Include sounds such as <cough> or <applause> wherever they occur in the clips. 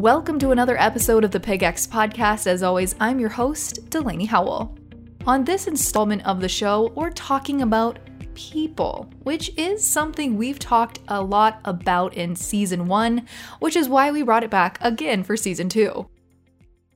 Welcome to another episode of the PigX podcast. As always, I'm your host, Delaney Howell. On this installment of the show, we're talking about people, which is something we've talked a lot about in season one, which is why we brought it back again for season two.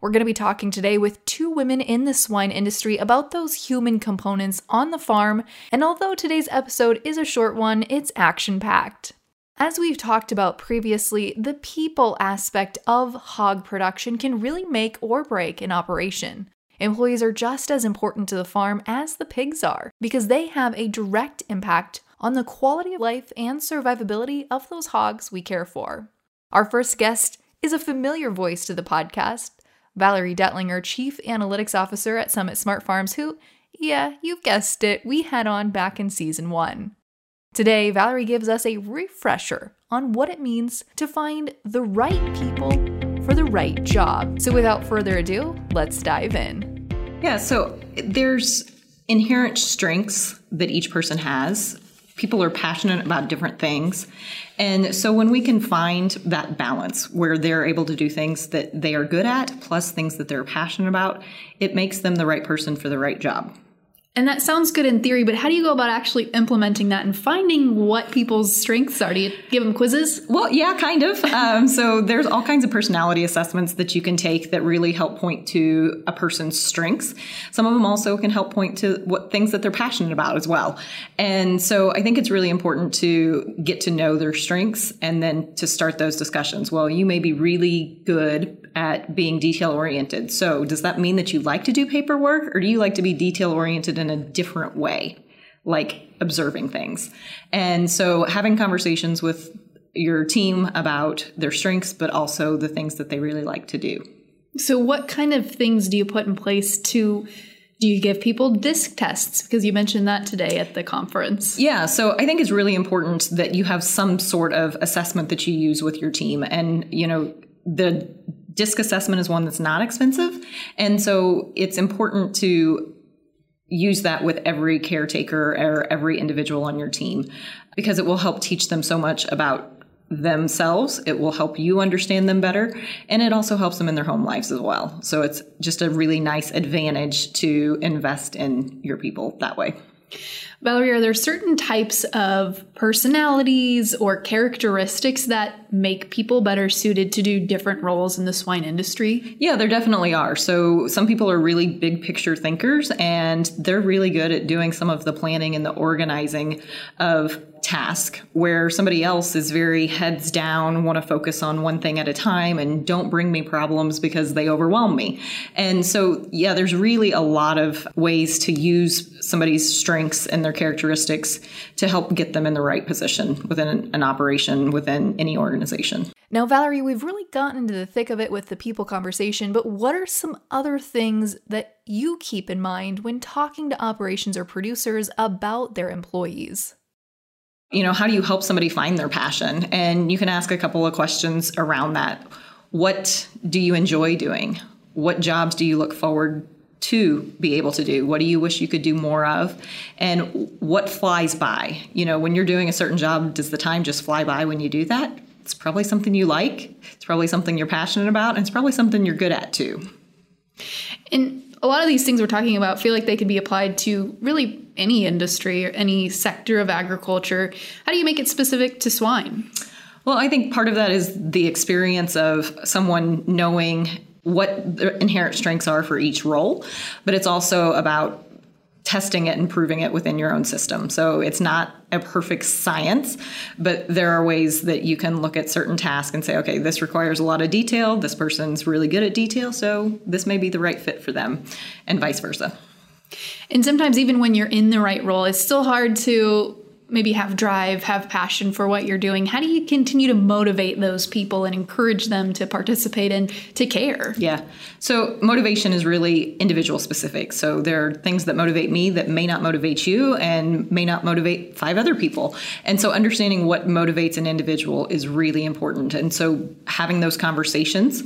We're going to be talking today with two women in the swine industry about those human components on the farm, and although today's episode is a short one, it's action packed. As we've talked about previously, the people aspect of hog production can really make or break an operation. Employees are just as important to the farm as the pigs are because they have a direct impact on the quality of life and survivability of those hogs we care for. Our first guest is a familiar voice to the podcast, Valerie Duttlinger, Chief Analytics Officer at Summit Smart Farms, who, yeah, you've guessed it, we had on back in season one. Today, Valerie gives us a refresher on what it means to find the right people for the right job. So, without further ado, let's dive in. Yeah, so there's inherent strengths that each person has. People are passionate about different things. And so, when we can find that balance where they're able to do things that they are good at, plus things that they're passionate about, it makes them the right person for the right job. And that sounds good in theory, but how do you go about actually implementing that and finding what people's strengths are? Do you give them quizzes? Well, yeah, kind of. <laughs> Um, so there's all kinds of personality assessments that you can take that really help point to a person's strengths. Some of them also can help point to what things that they're passionate about as well. And so I think it's really important to get to know their strengths and then to start those discussions. Well, you may be really good at being detail oriented. So, does that mean that you like to do paperwork or do you like to be detail oriented in a different way, like observing things? And so, having conversations with your team about their strengths, but also the things that they really like to do. So, what kind of things do you put in place to do you give people disc tests? Because you mentioned that today at the conference. Yeah, so I think it's really important that you have some sort of assessment that you use with your team. And, you know, the disc assessment is one that's not expensive. And so it's important to use that with every caretaker or every individual on your team because it will help teach them so much about themselves. It will help you understand them better. And it also helps them in their home lives as well. So it's just a really nice advantage to invest in your people that way. Valerie, are there certain types of personalities or characteristics that make people better suited to do different roles in the swine industry? Yeah, there definitely are. So, some people are really big picture thinkers and they're really good at doing some of the planning and the organizing of task where somebody else is very heads down, want to focus on one thing at a time, and don't bring me problems because they overwhelm me. And so, yeah, there's really a lot of ways to use somebody's strengths and their characteristics to help get them in the right position within an operation, within any organization. Now, Valerie, we've really gotten into the thick of it with the people conversation, but what are some other things that you keep in mind when talking to operations or producers about their employees? You know, how do you help somebody find their passion? And you can ask a couple of questions around that. What do you enjoy doing? What jobs do you look forward to be able to do? What do you wish you could do more of? And what flies by? You know, when you're doing a certain job, does the time just fly by when you do that? It's probably something you like. It's probably something you're passionate about, and it's probably something you're good at too. And a lot of these things we're talking about feel like they could be applied to really any industry or any sector of agriculture. How do you make it specific to swine? Well, I think part of that is the experience of someone knowing what the inherent strengths are for each role, but it's also about testing it and proving it within your own system. So it's not a perfect science, but there are ways that you can look at certain tasks and say, okay, this requires a lot of detail. This person's really good at detail, so this may be the right fit for them, and vice versa. And sometimes, even when you're in the right role, it's still hard to maybe have drive, have passion for what you're doing, how do you continue to motivate those people and encourage them to participate and to care? Yeah. So motivation is really individual specific. So there are things that motivate me that may not motivate you and may not motivate five other people. And so understanding what motivates an individual is really important. And so having those conversations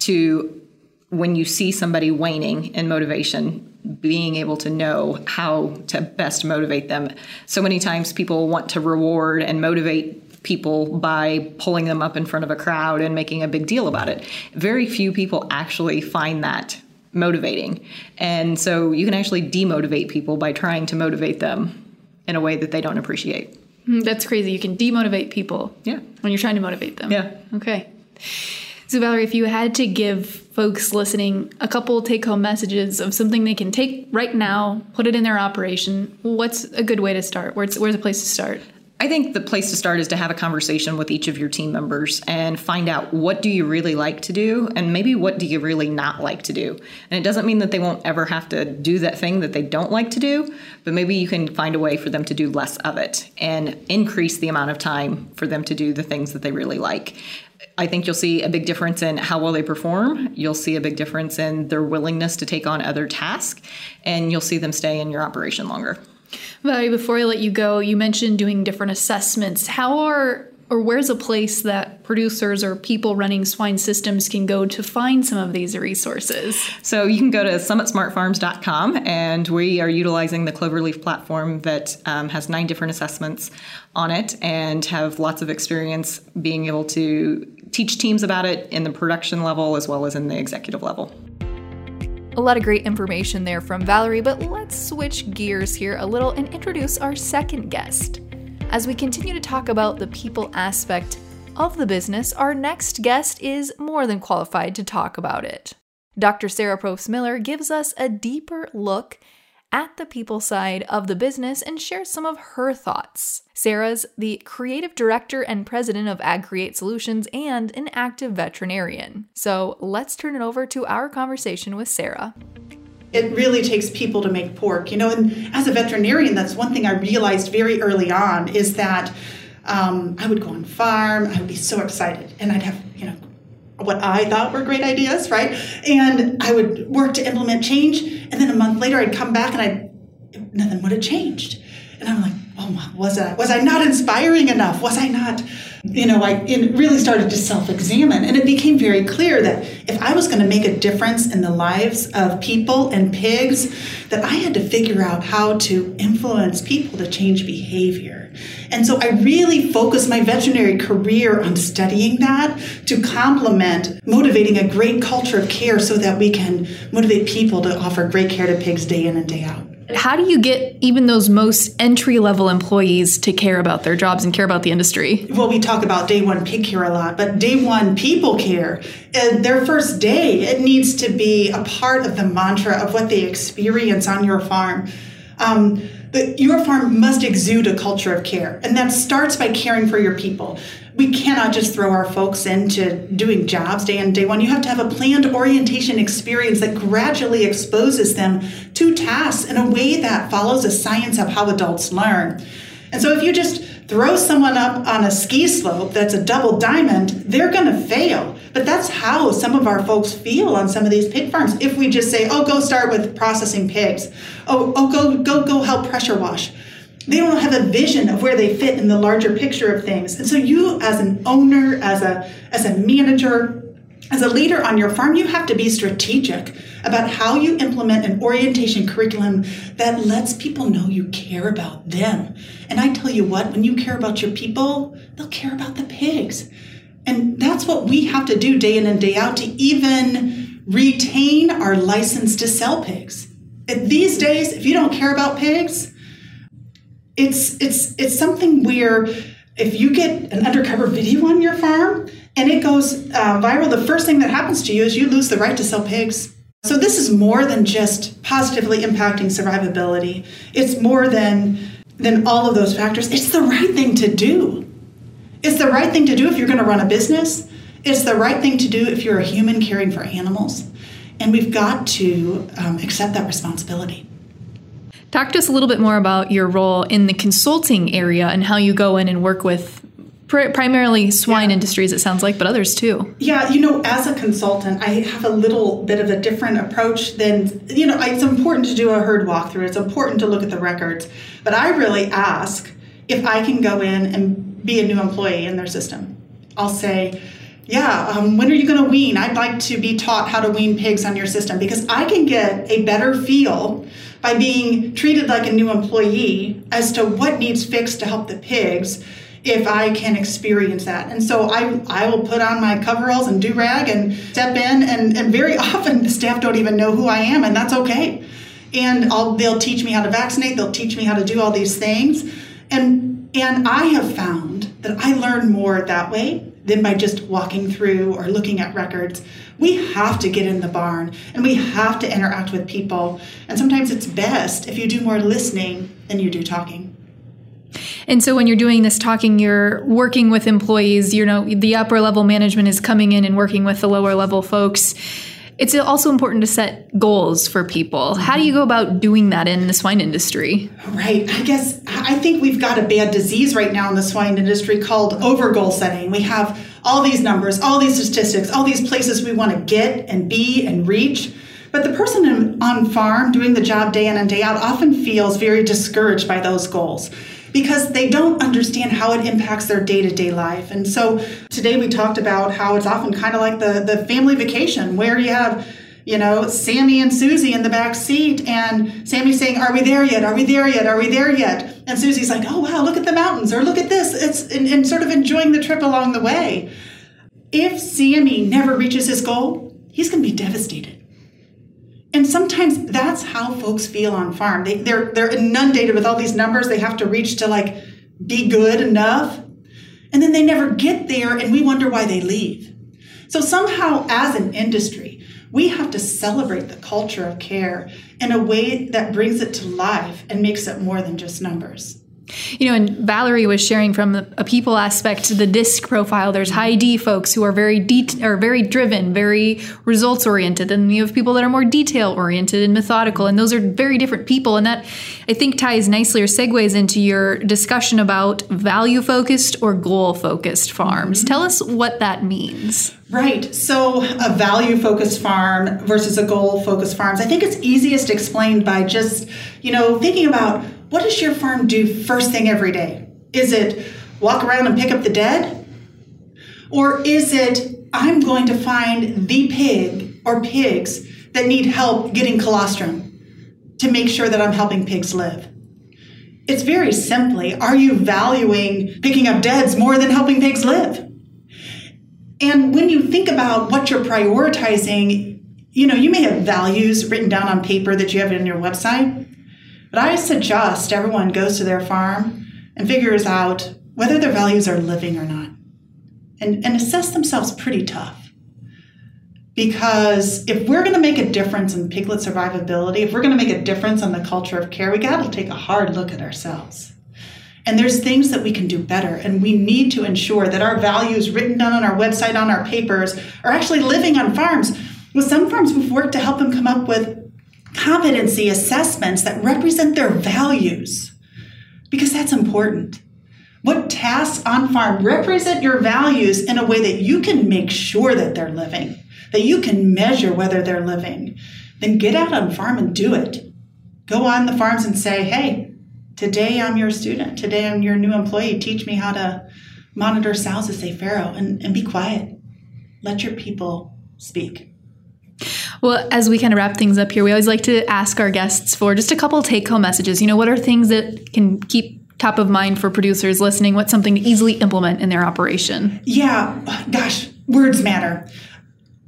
to when you see somebody waning in motivation, being able to know how to best motivate them. So many times people want to reward and motivate people by pulling them up in front of a crowd and making a big deal about it. Very few people actually find that motivating. And so you can actually demotivate people by trying to motivate them in a way that they don't appreciate. Hmm, that's crazy. You can demotivate people. Yeah. When you're trying to motivate them. Yeah. Okay. So, Valerie, if you had to give folks listening a couple take home messages of something they can take right now, put it in their operation, what's a good way to start? Where's, where's a place to start? I think the place to start is to have a conversation with each of your team members and find out what do you really like to do and maybe what do you really not like to do. And it doesn't mean that they won't ever have to do that thing that they don't like to do, but maybe you can find a way for them to do less of it and increase the amount of time for them to do the things that they really like. I think you'll see a big difference in how well they perform. You'll see a big difference in their willingness to take on other tasks, and you'll see them stay in your operation longer. Valerie, before I let you go, you mentioned doing different assessments. How are or where's a place that producers or people running swine systems can go to find some of these resources? So you can go to summitsmartfarms.com, and we are utilizing the Cloverleaf platform that um, has nine different assessments on it and have lots of experience being able to teach teams about it in the production level as well as in the executive level. A lot of great information there from Valerie, but let's switch gears here a little and introduce our second guest. As we continue to talk about the people aspect of the business, our next guest is more than qualified to talk about it. Dr. Sarah Probst Miller gives us a deeper look at the people side of the business and shares some of her thoughts. Sarah's the creative director and president of Ag Create Solutions and an active veterinarian. So let's turn it over to our conversation with Sarah. It really takes people to make pork, you know. And as a veterinarian, that's one thing I realized very early on is that um, I would go on farm, I would be so excited, and I'd have, you know, what I thought were great ideas, right? And I would work to implement change, and then a month later I'd come back and I nothing would have changed. And I'm like, oh, was I was I not inspiring enough? Was I not, you know, I really started to self-examine, and it became very clear that if I was going to make a difference in the lives of people and pigs, that I had to figure out how to influence people to change behavior. And so I really focused my veterinary career on studying that to complement motivating a great culture of care so that we can motivate people to offer great care to pigs day in and day out. How do you get even those most entry level employees to care about their jobs and care about the industry? Well, we talk about day one pig care a lot, but day one people care. And their first day, it needs to be a part of the mantra of what they experience on your farm. Um, the, your farm must exude a culture of care, and that starts by caring for your people. We cannot just throw our folks into doing jobs day in, day one. You have to have a planned orientation experience that gradually exposes them to tasks in a way that follows a science of how adults learn. And so if you just throw someone up on a ski slope that's a double diamond, they're going to fail. But that's how some of our folks feel on some of these pig farms. If we just say, "Oh, go start with processing pigs," "Oh, oh, go go go help pressure wash," they don't have a vision of where they fit in the larger picture of things. And so, you as an owner, as a as a manager, as a leader on your farm, you have to be strategic about how you implement an orientation curriculum that lets people know you care about them. And I tell you what, when you care about your people, they'll care about the pigs. And that's what we have to do day in and day out to even retain our license to sell pigs. These days, if you don't care about pigs, it's it's it's something where if you get an undercover video on your farm and it goes uh, viral, the first thing that happens to you is you lose the right to sell pigs. So this is more than just positively impacting survivability. It's more than than all of those factors. It's the right thing to do. It's the right thing to do if you're going to run a business. It's the right thing to do if you're a human caring for animals. And we've got to um, accept that responsibility. Talk to us a little bit more about your role in the consulting area and how you go in and work with pr- primarily swine yeah. industries, it sounds like, but others too. Yeah, you know, as a consultant, I have a little bit of a different approach than, you know, it's important to do a herd walkthrough, it's important to look at the records, but I really ask if I can go in and be a new employee in their system. I'll say, yeah, um, when are you going to wean? I'd like to be taught how to wean pigs on your system because I can get a better feel by being treated like a new employee as to what needs fixed to help the pigs if I can experience that. And so I, I will put on my coveralls and do rag and step in, and, and very <laughs> often the staff don't even know who I am, and that's okay. And I'll, they'll teach me how to vaccinate, they'll teach me how to do all these things. And, and I have found that I learn more that way than by just walking through or looking at records. We have to get in the barn and we have to interact with people. And sometimes it's best if you do more listening than you do talking. And so when you're doing this talking, you're working with employees, you know, the upper level management is coming in and working with the lower level folks. It's also important to set goals for people. How do you go about doing that in the swine industry? Right. I guess I think we've got a bad disease right now in the swine industry called over goal setting. We have all these numbers, all these statistics, all these places we want to get and be and reach. But the person on farm doing the job day in and day out often feels very discouraged by those goals because they don't understand how it impacts their day-to-day life. And so today we talked about how it's often kind of like the, the family vacation where you have you know, Sammy and Susie in the back seat, and Sammy saying, Are we there yet? Are we there yet? Are we there yet? And Susie's like, Oh, wow, look at the mountains, or look at this. It's and, and sort of enjoying the trip along the way. If Sammy never reaches his goal, he's going to be devastated. And sometimes that's how folks feel on farm. They, they're they're inundated with all these numbers they have to reach to like be good enough, and then they never get there, and we wonder why they leave. So somehow, as an industry, we have to celebrate the culture of care in a way that brings it to life and makes it more than just numbers. You know, and Valerie was sharing from a people aspect the disc profile. There's high D folks who are very de- or very driven, very results oriented, and you have people that are more detail oriented and methodical, and those are very different people. And that I think ties nicely or segues into your discussion about value focused or goal focused farms. Mm-hmm. Tell us what that means. Right. So, a value focused farm versus a goal focused farms. I think it's easiest explained by just, you know, thinking about what does your farm do first thing every day? Is it walk around and pick up the dead? Or is it I'm going to find the pig or pigs that need help getting colostrum to make sure that I'm helping pigs live? It's very simply are you valuing picking up deads more than helping pigs live? And when you think about what you're prioritizing, you know, you may have values written down on paper that you have in your website, but I suggest everyone goes to their farm and figures out whether their values are living or not and, and assess themselves pretty tough. Because if we're going to make a difference in piglet survivability, if we're going to make a difference on the culture of care, we got to take a hard look at ourselves. And there's things that we can do better. And we need to ensure that our values written down on our website, on our papers, are actually living on farms. With some farms, we've worked to help them come up with competency assessments that represent their values because that's important. What tasks on farm represent your values in a way that you can make sure that they're living, that you can measure whether they're living? Then get out on farm and do it. Go on the farms and say, hey, today I'm your student. Today I'm your new employee. Teach me how to monitor sows as they farrow and, and be quiet. Let your people speak. Well, as we kind of wrap things up here, we always like to ask our guests for just a couple take home messages. You know, what are things that can keep top of mind for producers listening? What's something to easily implement in their operation? Yeah, gosh, words matter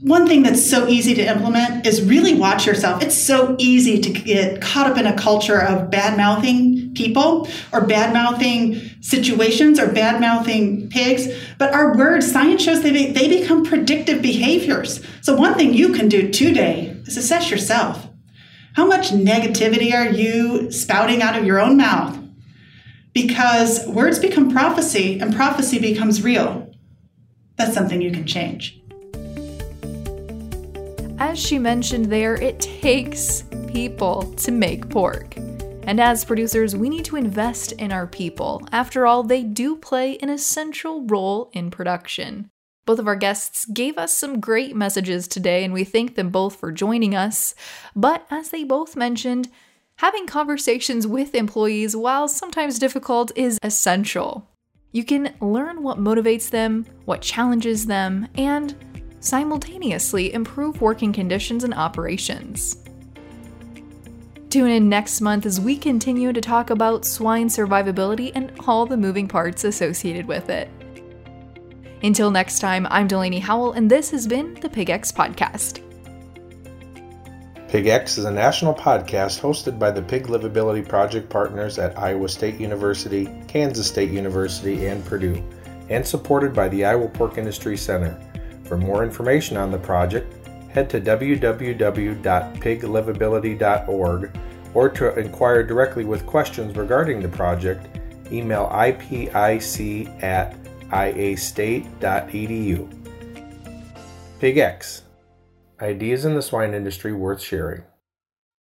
one thing that's so easy to implement is really watch yourself. It's so easy to get caught up in a culture of bad mouthing people or bad mouthing situations or bad mouthing pigs. But our words, science shows they, they become predictive behaviors. So, one thing you can do today is assess yourself. How much negativity are you spouting out of your own mouth? Because words become prophecy and prophecy becomes real. That's something you can change. As she mentioned there, it takes people to make pork. And as producers, we need to invest in our people. After all, they do play an essential role in production. Both of our guests gave us some great messages today, and we thank them both for joining us. But as they both mentioned, having conversations with employees, while sometimes difficult, is essential. You can learn what motivates them, what challenges them, and simultaneously improve working conditions and operations. Tune in next month as we continue to talk about swine survivability and all the moving parts associated with it. Until next time, I'm Delaney Howell, and this has been the PigX Podcast. PigX is a national podcast hosted by the Pig Livability Project partners at Iowa State University, Kansas State University, and Purdue, and supported by the Iowa Pork Industry Center. For more information on the project, head to www.piglivability.org or to inquire directly with questions regarding the project, email ipic at iastate.edu. PigX Ideas in the swine industry worth sharing.